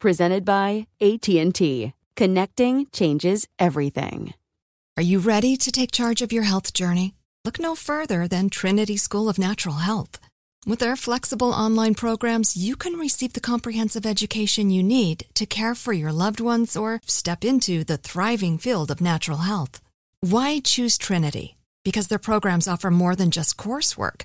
presented by AT&T. Connecting changes everything. Are you ready to take charge of your health journey? Look no further than Trinity School of Natural Health. With their flexible online programs, you can receive the comprehensive education you need to care for your loved ones or step into the thriving field of natural health. Why choose Trinity? Because their programs offer more than just coursework.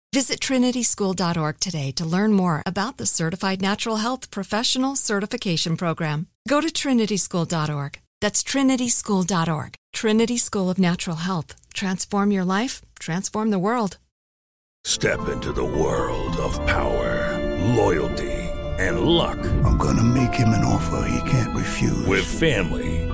Visit trinityschool.org today to learn more about the Certified Natural Health Professional Certification Program. Go to trinityschool.org. That's trinityschool.org. Trinity School of Natural Health. Transform your life, transform the world. Step into the world of power, loyalty, and luck. I'm going to make him an offer he can't refuse. With family,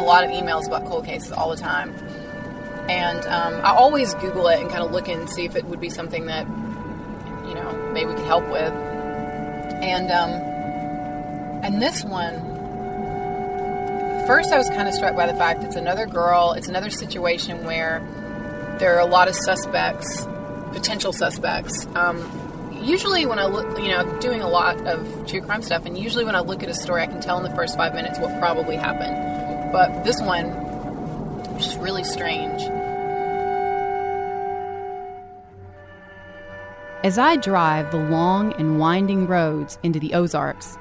A lot of emails about cold cases all the time. And um, I always Google it and kind of look and see if it would be something that, you know, maybe we could help with. And um, and this one, first I was kind of struck by the fact it's another girl. It's another situation where there are a lot of suspects, potential suspects. Um, usually, when I look, you know, doing a lot of true crime stuff, and usually when I look at a story, I can tell in the first five minutes what probably happened. But this one was just really strange. As I drive the long and winding roads into the Ozarks,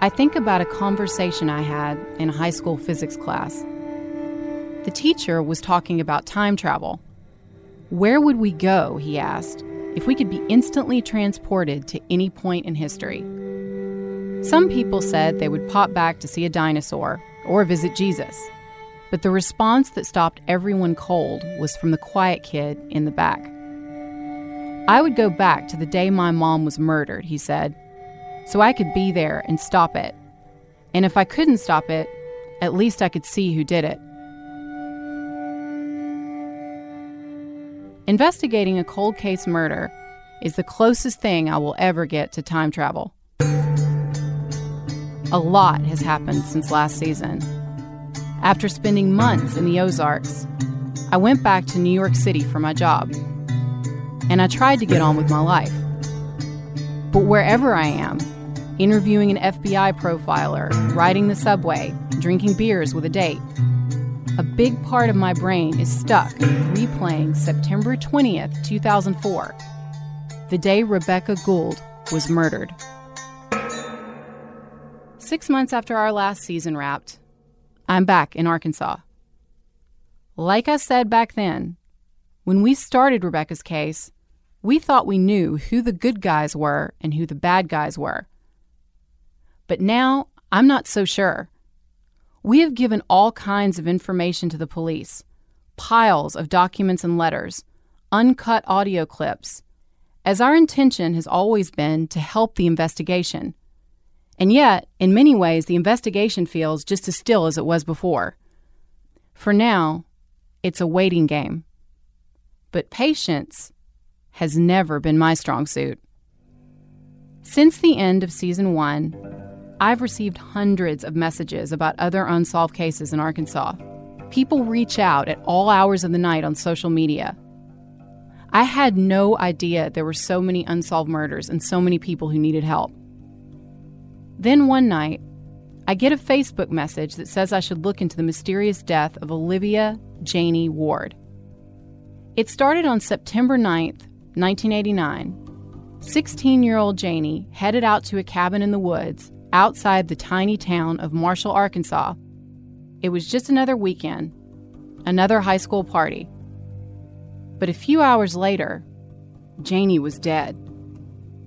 I think about a conversation I had in a high school physics class. The teacher was talking about time travel. Where would we go, he asked, if we could be instantly transported to any point in history? Some people said they would pop back to see a dinosaur or visit Jesus. But the response that stopped everyone cold was from the quiet kid in the back. I would go back to the day my mom was murdered, he said, so I could be there and stop it. And if I couldn't stop it, at least I could see who did it. Investigating a cold case murder is the closest thing I will ever get to time travel. A lot has happened since last season. After spending months in the Ozarks, I went back to New York City for my job. And I tried to get on with my life. But wherever I am, interviewing an FBI profiler, riding the subway, drinking beers with a date, a big part of my brain is stuck replaying September 20th, 2004, the day Rebecca Gould was murdered. Six months after our last season wrapped, I'm back in Arkansas. Like I said back then, when we started Rebecca's case, we thought we knew who the good guys were and who the bad guys were. But now I'm not so sure. We have given all kinds of information to the police piles of documents and letters, uncut audio clips, as our intention has always been to help the investigation. And yet, in many ways, the investigation feels just as still as it was before. For now, it's a waiting game. But patience has never been my strong suit. Since the end of season one, I've received hundreds of messages about other unsolved cases in Arkansas. People reach out at all hours of the night on social media. I had no idea there were so many unsolved murders and so many people who needed help. Then one night, I get a Facebook message that says I should look into the mysterious death of Olivia Janie Ward. It started on September 9th, 1989. 16 year old Janie headed out to a cabin in the woods outside the tiny town of Marshall, Arkansas. It was just another weekend, another high school party. But a few hours later, Janie was dead.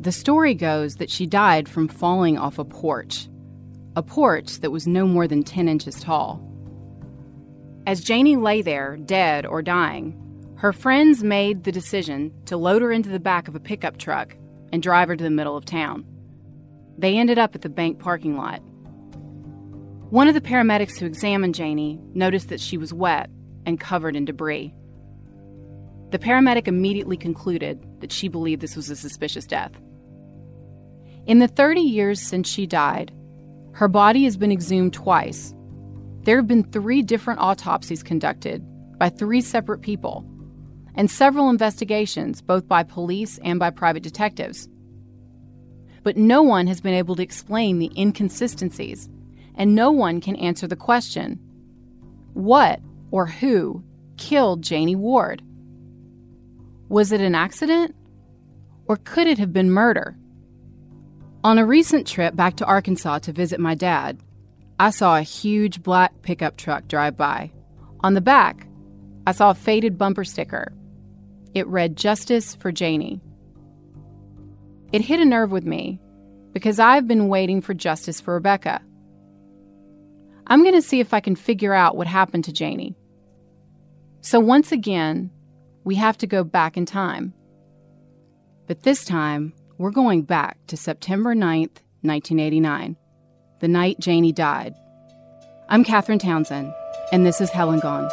The story goes that she died from falling off a porch, a porch that was no more than 10 inches tall. As Janie lay there, dead or dying, her friends made the decision to load her into the back of a pickup truck and drive her to the middle of town. They ended up at the bank parking lot. One of the paramedics who examined Janie noticed that she was wet and covered in debris. The paramedic immediately concluded that she believed this was a suspicious death. In the 30 years since she died, her body has been exhumed twice. There have been three different autopsies conducted by three separate people and several investigations, both by police and by private detectives. But no one has been able to explain the inconsistencies, and no one can answer the question what or who killed Janie Ward? Was it an accident? Or could it have been murder? On a recent trip back to Arkansas to visit my dad, I saw a huge black pickup truck drive by. On the back, I saw a faded bumper sticker it read Justice for Janie. It hit a nerve with me because I've been waiting for justice for Rebecca. I'm going to see if I can figure out what happened to Janie. So once again, we have to go back in time. But this time, we're going back to September 9th, 1989, the night Janie died. I'm Catherine Townsend, and this is Hell and Gone.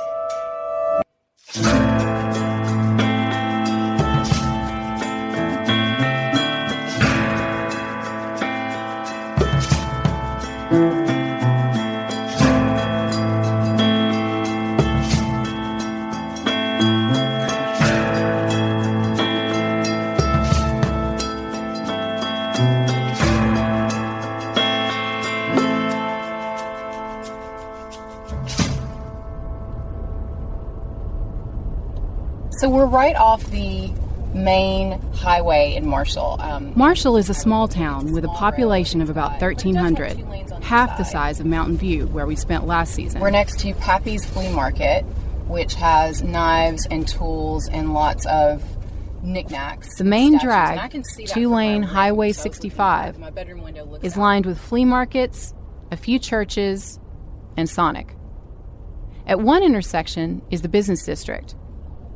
So we're right off the main highway in Marshall. Um, Marshall is a small town with a population of about 1,300, half the size of Mountain View, where we spent last season. We're next to Pappy's Flea Market, which has knives and tools and lots of knickknacks. The main drag, two lane Highway 65, is lined with flea markets, a few churches, and Sonic. At one intersection is the business district.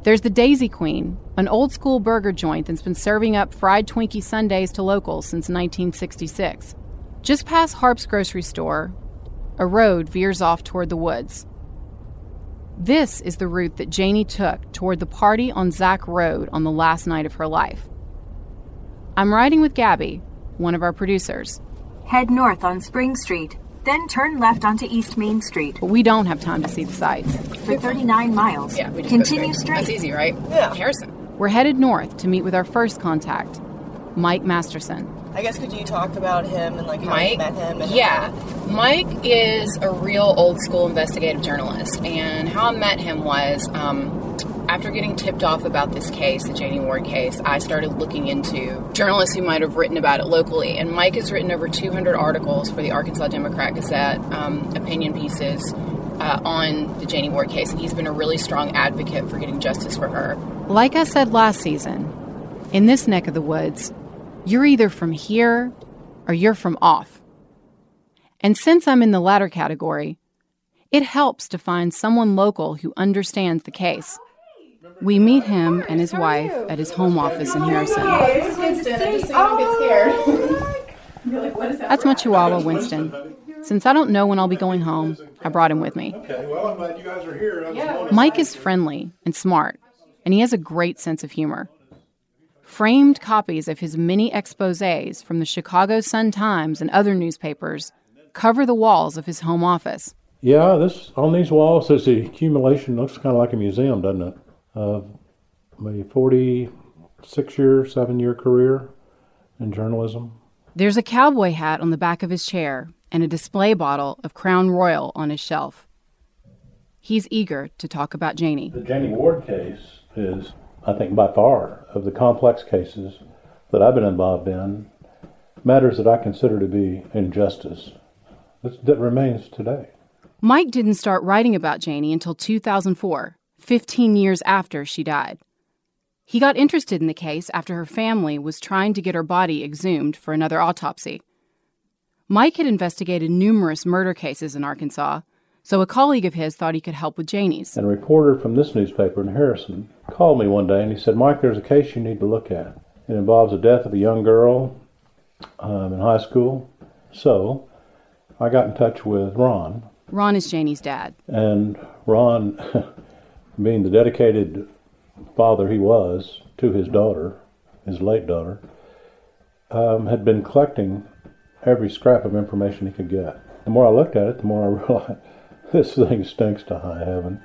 There's the Daisy Queen, an old school burger joint that's been serving up fried Twinkie sundaes to locals since 1966. Just past Harp's grocery store, a road veers off toward the woods. This is the route that Janie took toward the party on Zach Road on the last night of her life. I'm riding with Gabby, one of our producers. Head north on Spring Street, then turn left onto East Main Street. But we don't have time to see the sights. For 39 miles. Yeah, we just Continue go straight. straight. That's easy, right? Yeah. Harrison. We're headed north to meet with our first contact, Mike Masterson. I guess could you talk about him and like how you met him? And Yeah. Mike is a real old school investigative journalist. And how I met him was um, after getting tipped off about this case, the Janie Ward case, I started looking into journalists who might have written about it locally. And Mike has written over 200 articles for the Arkansas Democrat Gazette, um, opinion pieces uh, on the Janie Ward case. And he's been a really strong advocate for getting justice for her. Like I said last season, in this neck of the woods, you're either from here or you're from off. And since I'm in the latter category, it helps to find someone local who understands the case. We meet him and his wife at his home office in Harrison. That's my chihuahua, Winston. Since I don't know when I'll be going home, I brought him with me. Okay, well, I'm glad you guys are here. Mike is friendly and smart, and he has a great sense of humor. Framed copies of his many exposes from the Chicago Sun-Times and other newspapers cover the walls of his home office. Yeah, this on these walls, this accumulation looks kind of like a museum, doesn't it? Of my 46 year, seven year career in journalism. There's a cowboy hat on the back of his chair and a display bottle of Crown Royal on his shelf. He's eager to talk about Janie. The Janie Ward case is, I think, by far of the complex cases that I've been involved in, matters that I consider to be injustice that remains today. Mike didn't start writing about Janie until 2004, 15 years after she died. He got interested in the case after her family was trying to get her body exhumed for another autopsy. Mike had investigated numerous murder cases in Arkansas, so a colleague of his thought he could help with Janie's. And a reporter from this newspaper in Harrison called me one day and he said, Mike, there's a case you need to look at. It involves the death of a young girl um, in high school. So I got in touch with Ron. Ron is Janie's dad. And Ron, being the dedicated father he was to his daughter, his late daughter, um, had been collecting every scrap of information he could get. The more I looked at it, the more I realized this thing stinks to high heaven.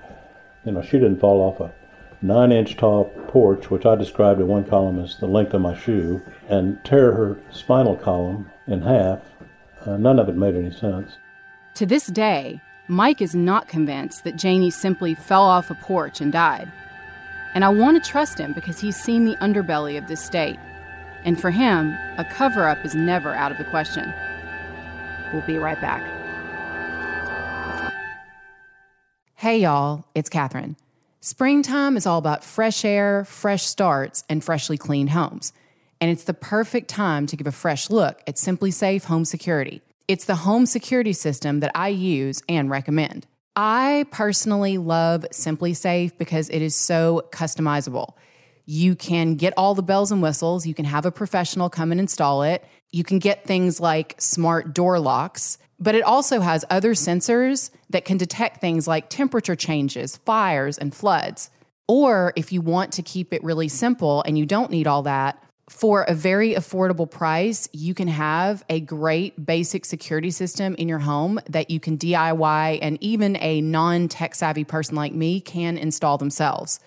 You know, she didn't fall off a nine inch tall porch, which I described in one column as the length of my shoe, and tear her spinal column in half. Uh, none of it made any sense. To this day, Mike is not convinced that Janie simply fell off a porch and died. And I want to trust him because he's seen the underbelly of this state. And for him, a cover up is never out of the question. We'll be right back. Hey, y'all, it's Catherine. Springtime is all about fresh air, fresh starts, and freshly cleaned homes. And it's the perfect time to give a fresh look at SimpliSafe Home Security. It's the home security system that I use and recommend. I personally love SimpliSafe because it is so customizable. You can get all the bells and whistles. You can have a professional come and install it. You can get things like smart door locks, but it also has other sensors that can detect things like temperature changes, fires, and floods. Or if you want to keep it really simple and you don't need all that, for a very affordable price, you can have a great basic security system in your home that you can DIY and even a non tech savvy person like me can install themselves.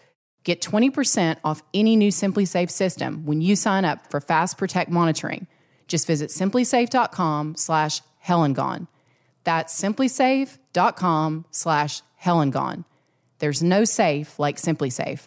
Get 20% off any new SimpliSafe system when you sign up for Fast Protect monitoring. Just visit simplisafe.com slash hellandgone. That's simplisafe.com slash hellandgone. There's no safe like SimpliSafe.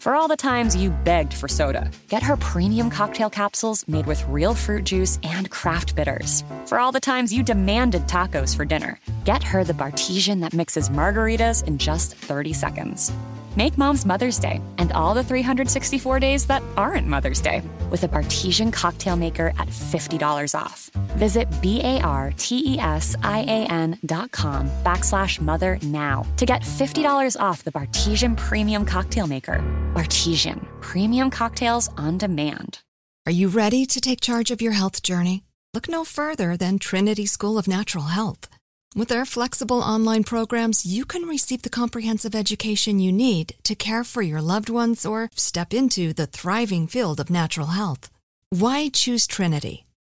For all the times you begged for soda, get her premium cocktail capsules made with real fruit juice and craft bitters. For all the times you demanded tacos for dinner, get her the Bartesian that mixes margaritas in just 30 seconds. Make mom's Mother's Day and all the 364 days that aren't Mother's Day with a Bartesian cocktail maker at $50 off. Visit B-A-R-T-E-S-I-A-N dot com backslash mother now to get $50 off the Bartesian Premium Cocktail Maker. Bartesian, premium cocktails on demand. Are you ready to take charge of your health journey? Look no further than Trinity School of Natural Health. With their flexible online programs, you can receive the comprehensive education you need to care for your loved ones or step into the thriving field of natural health. Why choose Trinity?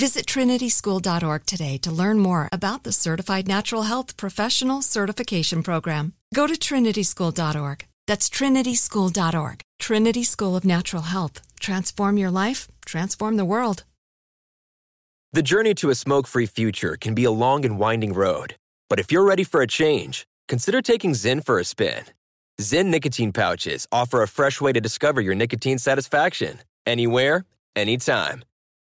Visit trinityschool.org today to learn more about the Certified Natural Health Professional Certification Program. Go to trinityschool.org. That's trinityschool.org. Trinity School of Natural Health. Transform your life, transform the world. The journey to a smoke free future can be a long and winding road. But if you're ready for a change, consider taking Zyn for a spin. Zyn nicotine pouches offer a fresh way to discover your nicotine satisfaction anywhere, anytime.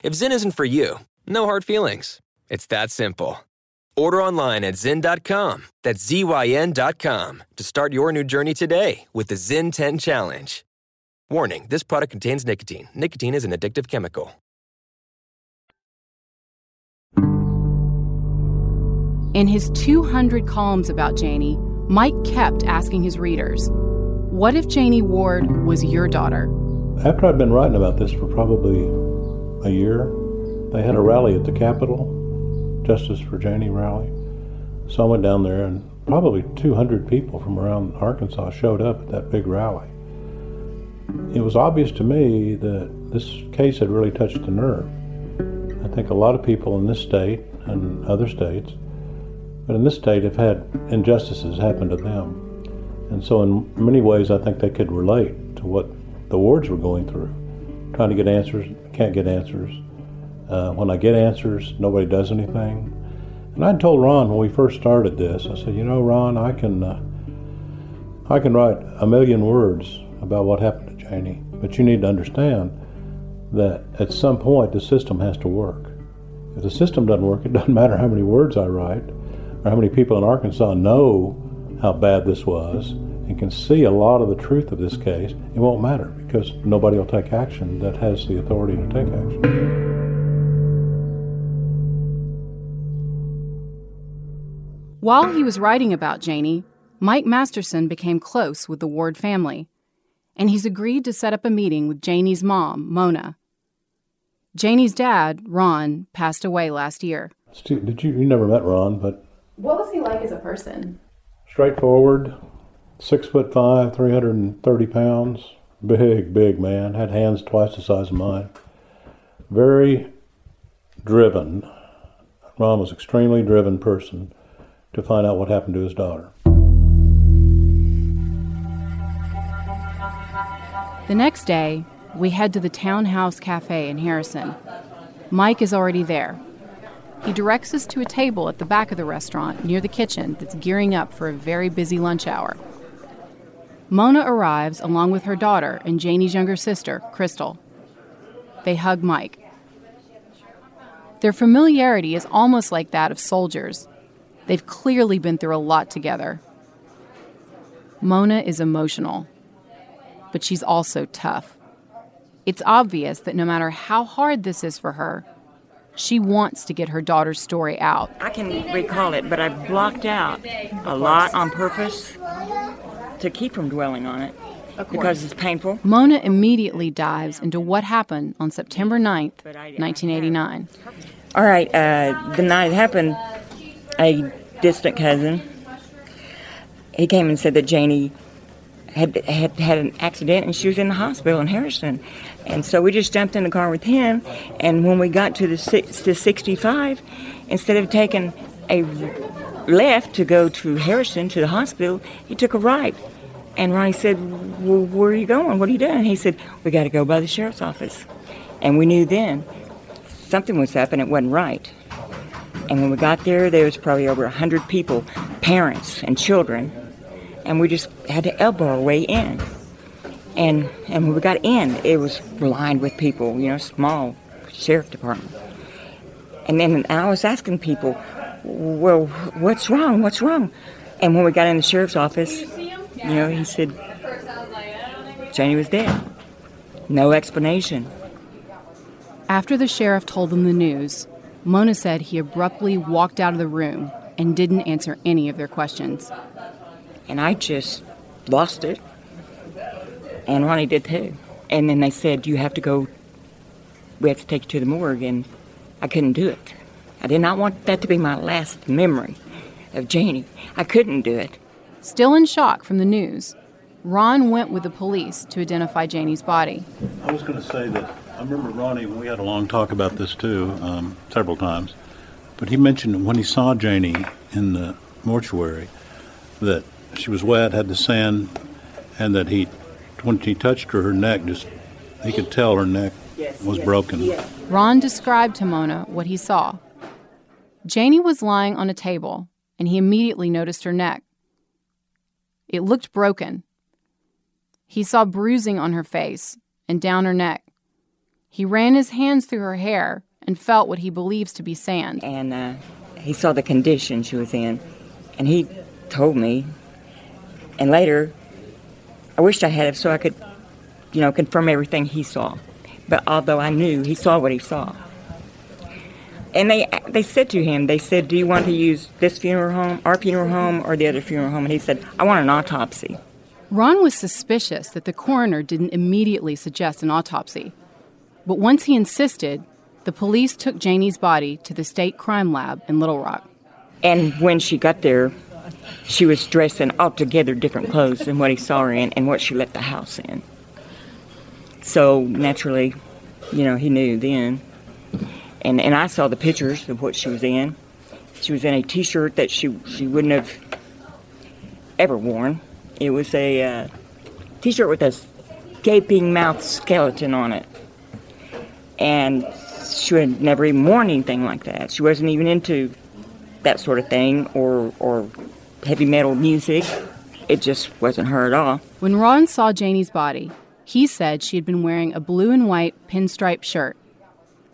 If Zyn isn't for you, no hard feelings. It's that simple. Order online at Zyn.com, that's Z-Y-N.com, to start your new journey today with the Zyn 10 Challenge. Warning, this product contains nicotine. Nicotine is an addictive chemical. In his 200 columns about Janie, Mike kept asking his readers, What if Janie Ward was your daughter? After I'd been writing about this for probably a year, they had a rally at the Capitol, Justice for Janie rally. So I went down there, and probably 200 people from around Arkansas showed up at that big rally. It was obvious to me that this case had really touched a nerve. I think a lot of people in this state and other states but in this state have had injustices happen to them. And so, in many ways, I think they could relate to what the wards were going through. Trying to get answers, can't get answers. Uh, when I get answers, nobody does anything. And I told Ron when we first started this, I said, you know, Ron, I can, uh, I can write a million words about what happened to Janie, but you need to understand that at some point the system has to work. If the system doesn't work, it doesn't matter how many words I write or how many people in Arkansas know how bad this was and can see a lot of the truth of this case, it won't matter because nobody will take action that has the authority to take action. While he was writing about Janie, Mike Masterson became close with the Ward family, and he's agreed to set up a meeting with Janie's mom, Mona. Janie's dad, Ron, passed away last year. Did you? You never met Ron, but what was he like as a person? Straightforward, six foot five, 330 pounds, big, big man, had hands twice the size of mine. Very driven. Ron was extremely driven person to find out what happened to his daughter. The next day, we head to the Townhouse Cafe in Harrison. Mike is already there, he directs us to a table at the back of the restaurant near the kitchen that's gearing up for a very busy lunch hour. Mona arrives along with her daughter and Janie's younger sister, Crystal. They hug Mike. Their familiarity is almost like that of soldiers. They've clearly been through a lot together. Mona is emotional, but she's also tough. It's obvious that no matter how hard this is for her, she wants to get her daughter's story out. I can recall it, but I blocked out a lot on purpose to keep from dwelling on it because it's painful. Mona immediately dives into what happened on September 9th, 1989. All right, uh, the night it happened, a distant cousin, he came and said that Janie had, had had an accident and she was in the hospital in Harrison. And so we just jumped in the car with him. And when we got to the, to 65, instead of taking a left to go to Harrison to the hospital, he took a right. And Ronnie said, well, Where are you going? What are you doing? He said, We got to go by the sheriff's office. And we knew then something was up and it wasn't right. And when we got there, there was probably over 100 people, parents and children, and we just had to elbow our way in. And and when we got in, it was lined with people, you know, small sheriff department. And then I was asking people, well, what's wrong? What's wrong? And when we got in the sheriff's office, you know, he said, Janie was dead. No explanation. After the sheriff told them the news, Mona said he abruptly walked out of the room and didn't answer any of their questions. And I just lost it. And Ronnie did too. And then they said, You have to go, we have to take you to the morgue. And I couldn't do it. I did not want that to be my last memory of Janie. I couldn't do it. Still in shock from the news, Ron went with the police to identify Janie's body. I was going to say that I remember Ronnie, we had a long talk about this too, um, several times. But he mentioned when he saw Janie in the mortuary that she was wet, had the sand, and that he, when he touched her, her neck just, he could tell her neck was broken. Ron described to Mona what he saw. Janie was lying on a table, and he immediately noticed her neck. It looked broken. He saw bruising on her face and down her neck. He ran his hands through her hair and felt what he believes to be sand. And uh, he saw the condition she was in, and he told me. And later, I wished I had it so I could, you know, confirm everything he saw. But although I knew, he saw what he saw. And they they said to him, they said, "Do you want to use this funeral home, our funeral home, or the other funeral home?" And he said, "I want an autopsy." Ron was suspicious that the coroner didn't immediately suggest an autopsy. But once he insisted, the police took Janie's body to the state crime lab in Little Rock. And when she got there, she was dressed in altogether different clothes than what he saw her in and what she left the house in. So naturally, you know, he knew then. And and I saw the pictures of what she was in. She was in a T-shirt that she she wouldn't have ever worn. It was a uh, T-shirt with a gaping mouth skeleton on it and she had never even worn anything like that. She wasn't even into that sort of thing or or heavy metal music. It just wasn't her at all. When Ron saw Janie's body, he said she had been wearing a blue and white pinstripe shirt.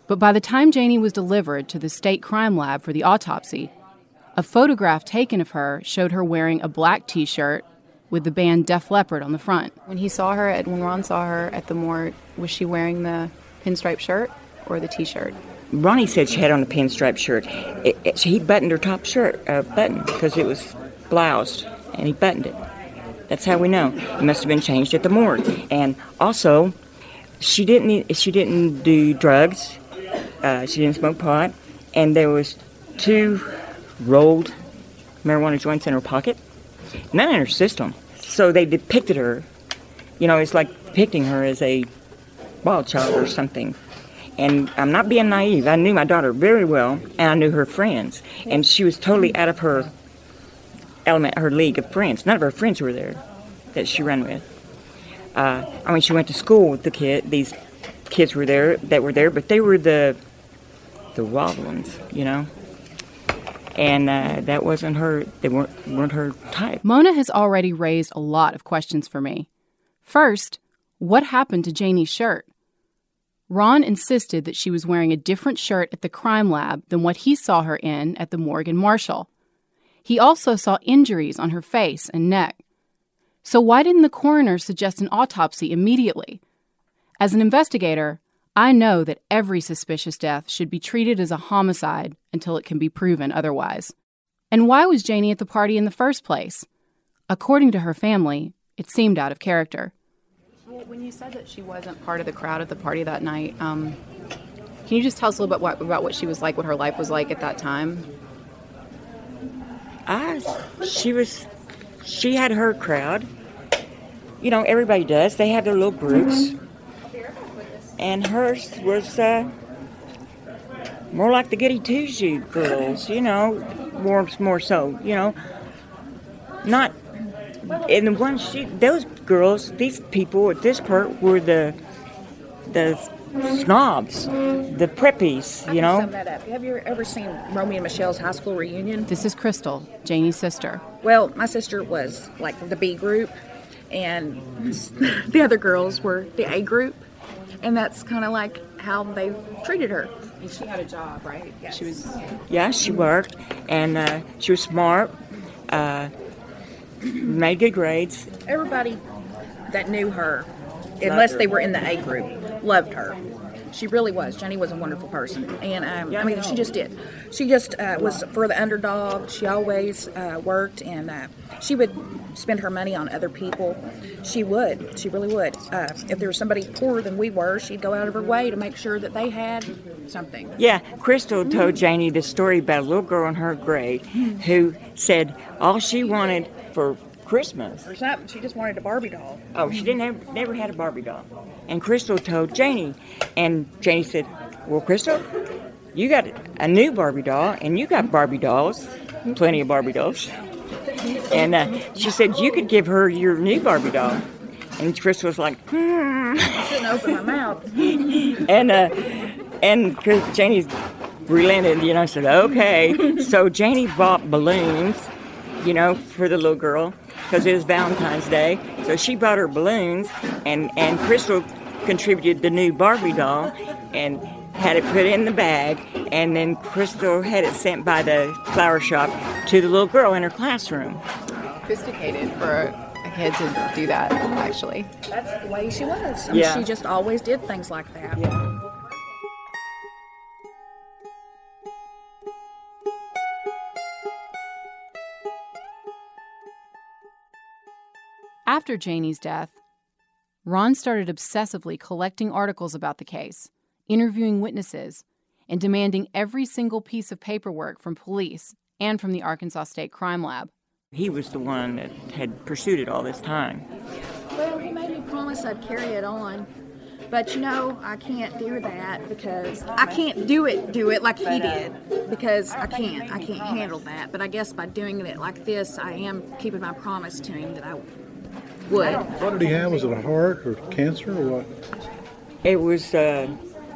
But by the time Janie was delivered to the state crime lab for the autopsy, a photograph taken of her showed her wearing a black t shirt with the band Def Leppard on the front. When he saw her, at, when Ron saw her at the morgue, was she wearing the pinstripe shirt or the t-shirt? Ronnie said she had on a pinstripe shirt. It, it, he buttoned her top shirt uh, button because it was bloused, and he buttoned it. That's how we know. It must have been changed at the morgue. And also, she didn't she didn't do drugs. Uh, she didn't smoke pot, and there was two rolled marijuana joints in her pocket, none in her system. So they depicted her. You know, it's like depicting her as a wild child or something. And I'm not being naive. I knew my daughter very well, and I knew her friends. And she was totally out of her element, her league of friends. None of her friends were there that she ran with. Uh, I mean, she went to school with the kid. These kids were there that were there, but they were the the ones, you know. And uh, that wasn't her. They weren't weren't her type. Mona has already raised a lot of questions for me. First, what happened to Janie's shirt? Ron insisted that she was wearing a different shirt at the crime lab than what he saw her in at the Morgan Marshall. He also saw injuries on her face and neck. So, why didn't the coroner suggest an autopsy immediately? As an investigator, I know that every suspicious death should be treated as a homicide until it can be proven otherwise. And why was Janie at the party in the first place? According to her family, it seemed out of character. Well, when you said that she wasn't part of the crowd at the party that night, um, can you just tell us a little bit what, about what she was like, what her life was like at that time? Ah, she was, she had her crowd. You know, everybody does. They have their little groups. And hers was uh, more like the Goody Two Shoe girls, you know, more, more so, you know. Not and the ones she, those girls, these people at this part were the the snobs, the preppies, you know. Have you ever seen Romy and Michele's high school reunion? This is Crystal, Janie's sister. Well, my sister was like the B group, and the other girls were the A group, and that's kind of like how they treated her. And she had a job, right? Yes. She was. Yeah, she worked, and uh, she was smart, uh, made good grades. Everybody that knew her, unless they were in the A group, loved her. She really was. Jenny was a wonderful person, and um, I mean, she just did. She just uh, was for the underdog. She always uh, worked, and uh, she would spend her money on other people. She would. She really would. Uh, if there was somebody poorer than we were, she'd go out of her way to make sure that they had something. Yeah, Crystal told Janie the story about a little girl in her grade who said all she wanted for Christmas. Or something. She just wanted a Barbie doll. Oh, she didn't have, never had a Barbie doll. And Crystal told Janie, and Janie said, "Well, Crystal, you got a new Barbie doll, and you got Barbie dolls, plenty of Barbie dolls." And uh, she said you could give her your new Barbie doll. And Crystal was like, hmm. I shouldn't open my mouth. and uh, and Chris, Janie relented, you know, I said okay. so Janie bought balloons, you know, for the little girl because it was Valentine's Day. So she bought her balloons, and and Crystal contributed the new Barbie doll, and had it put in the bag, and then Crystal had it sent by the flower shop to the little girl in her classroom. Sophisticated for a kid to do that, actually. That's the way she was. I mean, Yeah. She just always did things like that. After Janie's death, Ron started obsessively collecting articles about the case, interviewing witnesses, and demanding every single piece of paperwork from police and from the Arkansas State Crime Lab. He was the one that had pursued it all this time. Well, he made me promise I'd carry it on. But you know, I can't do that because I can't do it, do it like he did. Because I can't. I can't handle that. But I guess by doing it like this, I am keeping my promise to him that I would. What did he have? Was it a heart or cancer or what? It was uh,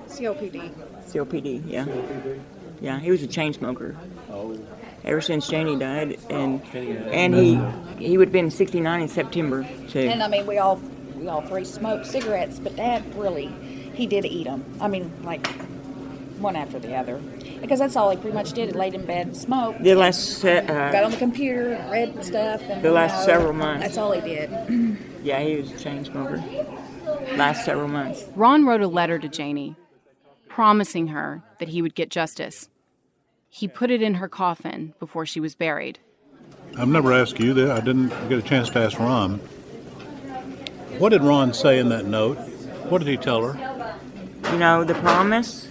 COPD. COPD, yeah. Yeah, he was a chain smoker. Ever since Janie died, and and he he would have been 69 in September too. And I mean, we all we all three smoked cigarettes, but Dad really he did eat them. I mean, like one after the other, because that's all he pretty much did. He laid in bed and smoked. The last uh, got on the computer and read stuff. And, The last you know, several months. That's all he did. yeah, he was a chain smoker. Last several months. Ron wrote a letter to Janie, promising her that he would get justice. He put it in her coffin before she was buried. I've never asked you that. I didn't get a chance to ask Ron. What did Ron say in that note? What did he tell her? You know, the promise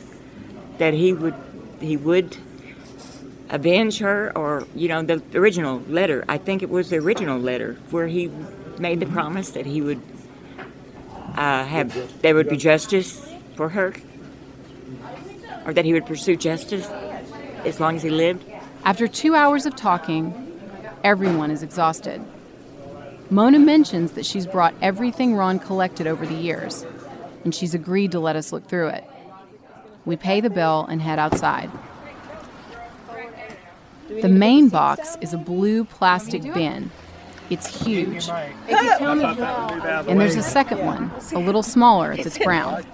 that he would he would avenge her, or you know, the original letter. I think it was the original letter where he made the promise that he would uh, have there would be justice for her, or that he would pursue justice as long as he lived. After two hours of talking, everyone is exhausted. Mona mentions that she's brought everything Ron collected over the years, and she's agreed to let us look through it. We pay the bill and head outside. The main box is a blue plastic bin. It's huge. And there's a second one, a little smaller, that's brown.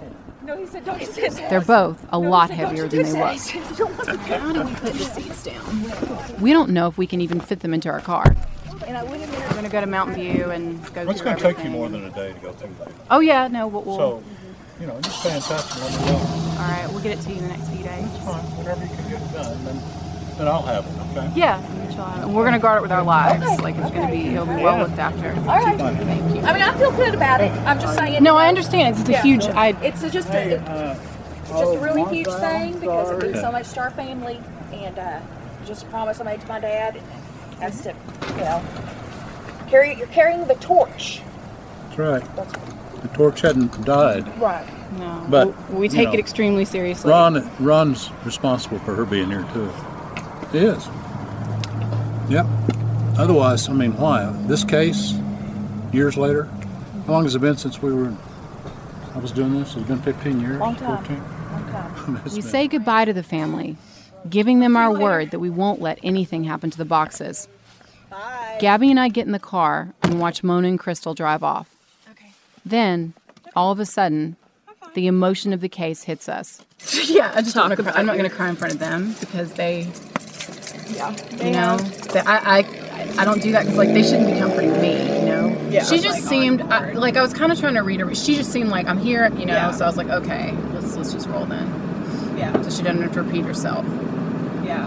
No, he said, don't sit They're both a lot heavier than they look. How do we put the seats down? We don't know if we can even fit them into our car. And I went in there. We're gonna go to Mountain View and go It's through going to take you more than a day to go through that. Oh yeah, no, we'll, we'll So, you know, just stay in touch and let me know. all right, we'll get it to you in the next few days. Fine, whatever you can get done, then, then I'll have it, okay? Yeah, we're gonna guard it with our lives. Like it's gonna be, it'll be well looked after. All right. Thank you. I mean, I feel good about it. I'm just saying. No, I understand. It's, it's a huge. I It's a- just a, it's just a really huge thing because it means so much to our family, and uh, just a promise I made to my dad. That's to, you know, carry. You're carrying the torch. That's right. The torch hadn't died. Right. no, But, we you take know, it extremely seriously. Ron, Ron's responsible for her being here too. He is. Yep. Otherwise, I mean, why? This case, years later, how long has it been since we were? I was doing this. It's been 15 years. Long time. 14? Long time. We say goodbye to the family, giving them our word that we won't let anything happen to the boxes. Bye. Gabby and I get in the car and watch Mona and Crystal drive off. Okay. Then, all of a sudden, the emotion of the case hits us. yeah, I just don't wanna cry. I'm not going to cry in front of them because they, Yeah. you know, that I, I, I don't do that because like they shouldn't be comforting me, you know. Yeah. She just seemed I, like I was kind of trying to read her. She just seemed like I'm here, you know. Yeah. So I was like, okay, let's let's just roll then. Yeah. So she doesn't have to repeat herself. Yeah.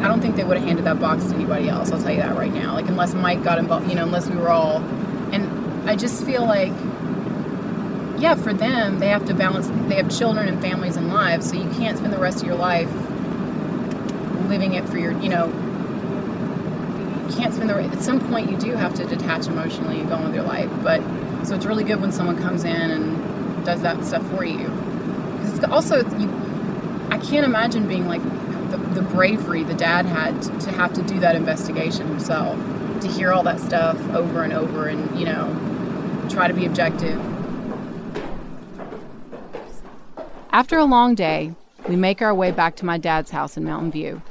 I don't think they would have handed that box to anybody else. I'll tell you that right now. Like unless Mike got involved, you know, unless we were all. And I just feel like, yeah, for them, they have to balance. They have children and families and lives, so you can't spend the rest of your life living it for your, you know. You can't spend the. At some point, you do have to detach emotionally and go on with your life. But so it's really good when someone comes in and does that stuff for you. it's also you. I can't imagine being like the, the bravery the dad had to have to do that investigation himself, to hear all that stuff over and over, and you know, try to be objective. After a long day, we make our way back to my dad's house in Mountain View.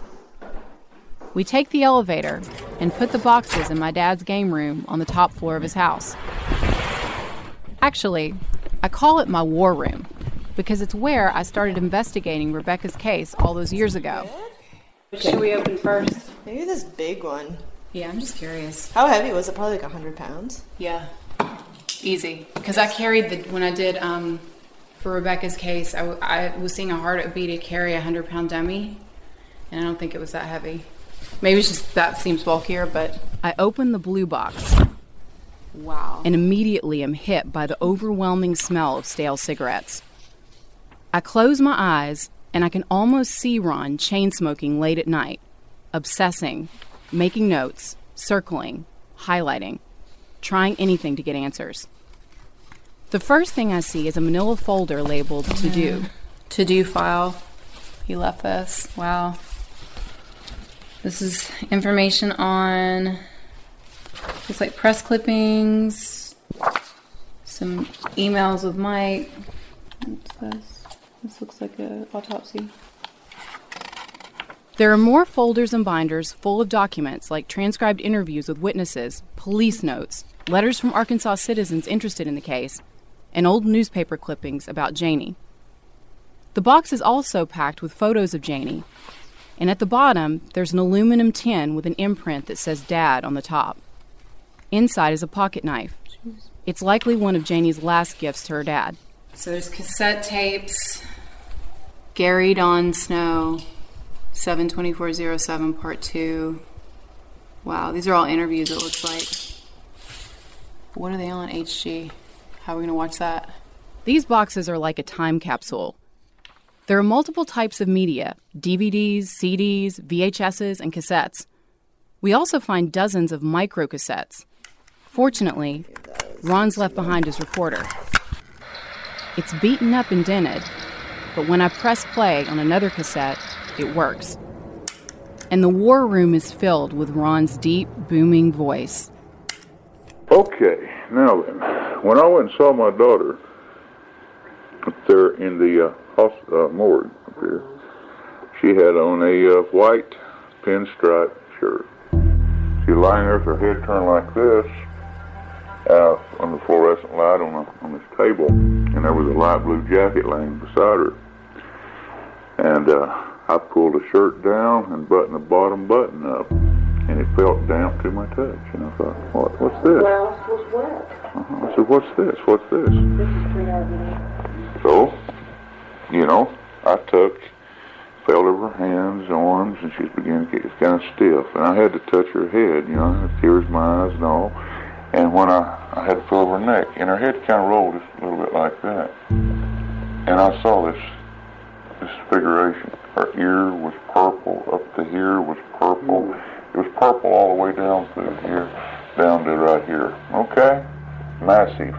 We take the elevator and put the boxes in my dad's game room on the top floor of his house. Actually, I call it my war room because it's where I started investigating Rebecca's case all those years ago. Should we open first? Maybe this big one. Yeah, I'm just curious. How heavy was it? Probably like 100 pounds. Yeah, easy. Because I carried the when I did um, for Rebecca's case, I, I was seeing a heartbeat to carry a hundred pound dummy, and I don't think it was that heavy. Maybe it's just that seems bulkier, but I open the blue box wow. and immediately am hit by the overwhelming smell of stale cigarettes. I close my eyes and I can almost see Ron chain smoking late at night, obsessing, making notes, circling, highlighting, trying anything to get answers. The first thing I see is a manila folder labeled to do. To do file. He left this. Wow. This is information on. It's like press clippings, some emails with Mike. What's this? This looks like an autopsy. There are more folders and binders full of documents like transcribed interviews with witnesses, police notes, letters from Arkansas citizens interested in the case, and old newspaper clippings about Janie. The box is also packed with photos of Janie, and at the bottom, there's an aluminum tin with an imprint that says Dad on the top. Inside is a pocket knife. It's likely one of Janie's last gifts to her dad. So there's cassette tapes. Gary Don Snow, 72407, part two. Wow, these are all interviews, it looks like. What are they on HG? How are we going to watch that? These boxes are like a time capsule. There are multiple types of media DVDs, CDs, VHSs, and cassettes. We also find dozens of microcassettes. Fortunately, Ron's left behind his recorder. It's beaten up and dented, but when I press play on another cassette, it works. And the war room is filled with Ron's deep, booming voice. Okay, now then, when I went and saw my daughter up there in the uh, uh, morgue up here, she had on a uh, white pinstripe shirt. She was lying there with her head turned like this, uh, on the fluorescent light on, a, on this table, and there was a light blue jacket laying beside her. And uh, I pulled the shirt down and buttoned the bottom button up, and it felt damp to my touch. And I thought, what, what's this? Blouse was wet. Uh-huh. I said, what's this? What's this? This out So, you know, I took, felt of her hands, arms, and she beginning to get kind of stiff. And I had to touch her head, you know, tears in my eyes and all. And when I, I had to feel her neck, and her head kind of rolled just a little bit like that. And I saw this disfiguration. Her ear was purple, up to here was purple. It was purple all the way down through here, down to right here. Okay? Massive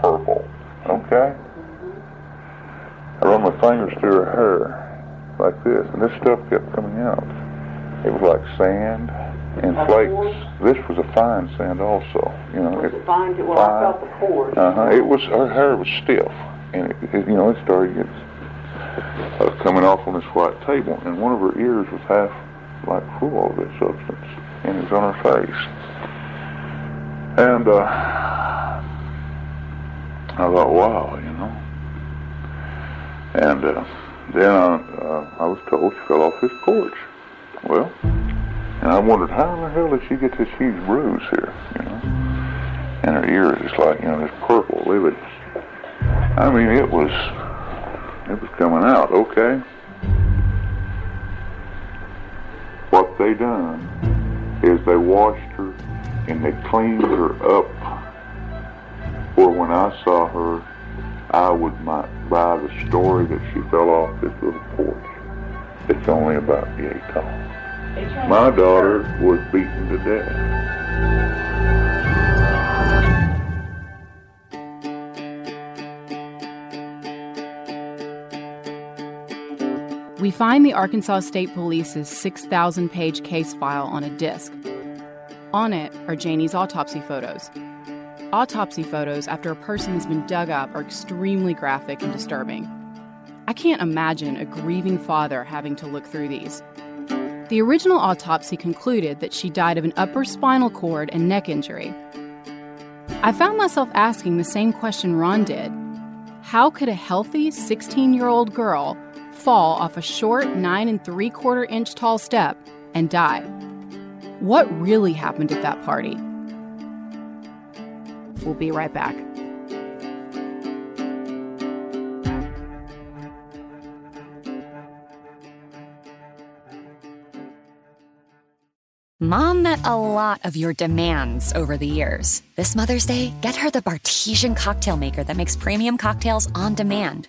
purple. Okay? I run my fingers through her hair like this, and this stuff kept coming out. It was like sand and flakes. This was a fine sand also. You know, it, Fine, well, I felt the pores. uh huh. It was her hair was stiff, and it, it you know it started getting uh, coming off on this white table, and one of her ears was half like full of this substance. and it was on her face. And uh, I thought, wow, you know. And uh, then I, uh, I was told she fell off his porch. Well, and I wondered how in the hell did she get this huge bruise here, you know? And her ear is just like, you know, this purple, livid. I mean, it was, it was coming out, okay? What they done is they washed her and they cleaned her up. For when I saw her, I would might buy the story that she fell off this little porch. It's only about yay tall. My daughter was beaten to death. We find the Arkansas State Police's 6,000 page case file on a disc. On it are Janie's autopsy photos. Autopsy photos after a person has been dug up are extremely graphic and disturbing. I can't imagine a grieving father having to look through these. The original autopsy concluded that she died of an upper spinal cord and neck injury. I found myself asking the same question Ron did How could a healthy 16 year old girl fall off a short 9 and 3 quarter inch tall step and die? What really happened at that party? We'll be right back. Mom met a lot of your demands over the years. This Mother's Day, get her the Bartesian cocktail maker that makes premium cocktails on demand.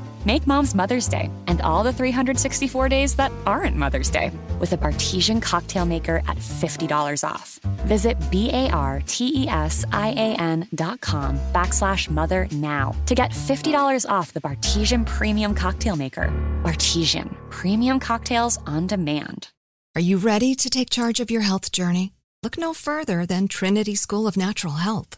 Make mom's Mother's Day and all the 364 days that aren't Mother's Day with a Bartesian cocktail maker at $50 off. Visit B-A-R-T-E-S-I-A-N dot com backslash mother now to get $50 off the Bartesian Premium Cocktail Maker. Bartesian, premium cocktails on demand. Are you ready to take charge of your health journey? Look no further than Trinity School of Natural Health.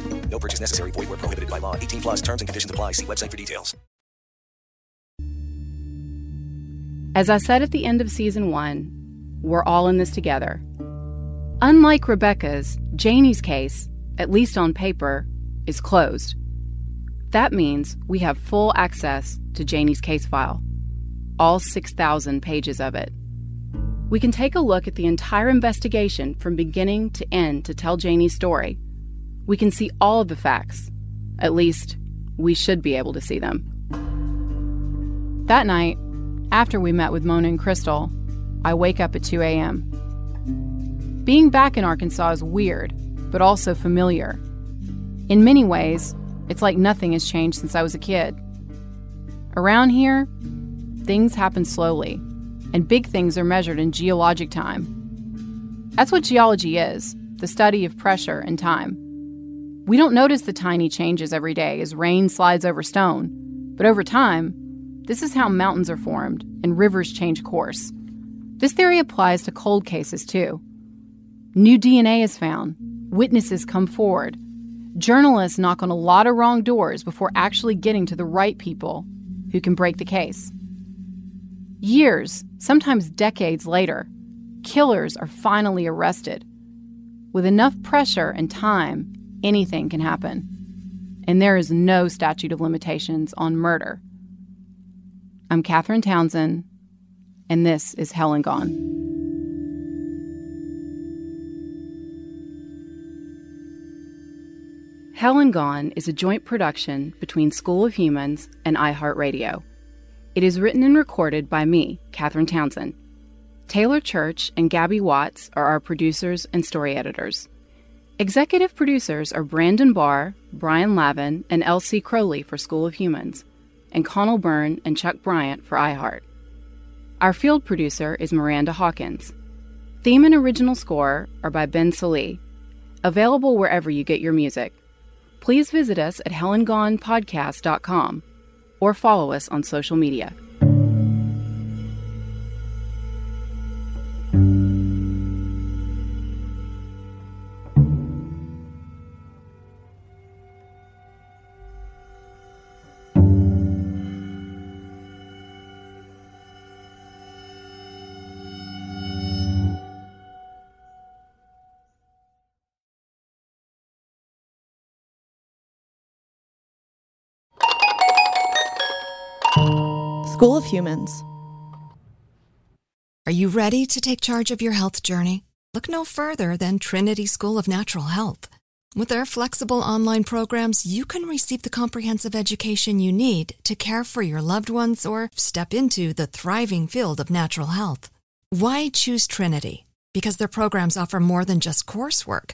No purchase necessary. Void where prohibited by law. 18 plus terms and conditions apply. See website for details. As I said at the end of season one, we're all in this together. Unlike Rebecca's, Janie's case, at least on paper, is closed. That means we have full access to Janie's case file, all 6,000 pages of it. We can take a look at the entire investigation from beginning to end to tell Janie's story. We can see all of the facts. At least, we should be able to see them. That night, after we met with Mona and Crystal, I wake up at 2 a.m. Being back in Arkansas is weird, but also familiar. In many ways, it's like nothing has changed since I was a kid. Around here, things happen slowly, and big things are measured in geologic time. That's what geology is the study of pressure and time. We don't notice the tiny changes every day as rain slides over stone, but over time, this is how mountains are formed and rivers change course. This theory applies to cold cases too. New DNA is found, witnesses come forward, journalists knock on a lot of wrong doors before actually getting to the right people who can break the case. Years, sometimes decades later, killers are finally arrested. With enough pressure and time, anything can happen. And there is no statute of limitations on murder. I'm Catherine Townsend, and this is Hell and Gone. Hell and Gone is a joint production between School of Humans and iHeartRadio. It is written and recorded by me, Catherine Townsend. Taylor Church and Gabby Watts are our producers and story editors. Executive producers are Brandon Barr, Brian Lavin, and Elsie Crowley for School of Humans, and Connal Byrne and Chuck Bryant for iHeart. Our field producer is Miranda Hawkins. Theme and original score are by Ben Salee. Available wherever you get your music. Please visit us at hellandgonepodcast.com or follow us on social media. School of Humans. Are you ready to take charge of your health journey? Look no further than Trinity School of Natural Health. With their flexible online programs, you can receive the comprehensive education you need to care for your loved ones or step into the thriving field of natural health. Why choose Trinity? Because their programs offer more than just coursework.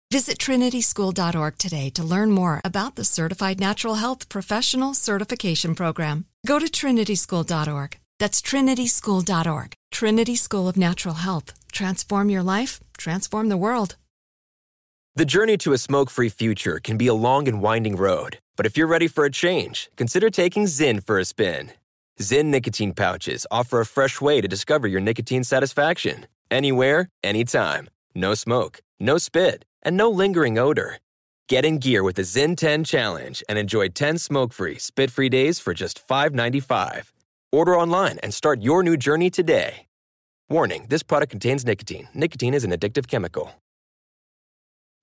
Visit trinityschool.org today to learn more about the Certified Natural Health Professional Certification Program. Go to trinityschool.org. That's trinityschool.org. Trinity School of Natural Health. Transform your life, transform the world. The journey to a smoke free future can be a long and winding road, but if you're ready for a change, consider taking Zyn for a spin. Zyn nicotine pouches offer a fresh way to discover your nicotine satisfaction anywhere, anytime. No smoke, no spit, and no lingering odor. Get in gear with the Zyn 10 Challenge and enjoy 10 smoke free, spit free days for just $5.95. Order online and start your new journey today. Warning this product contains nicotine. Nicotine is an addictive chemical.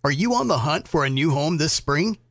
Are you on the hunt for a new home this spring?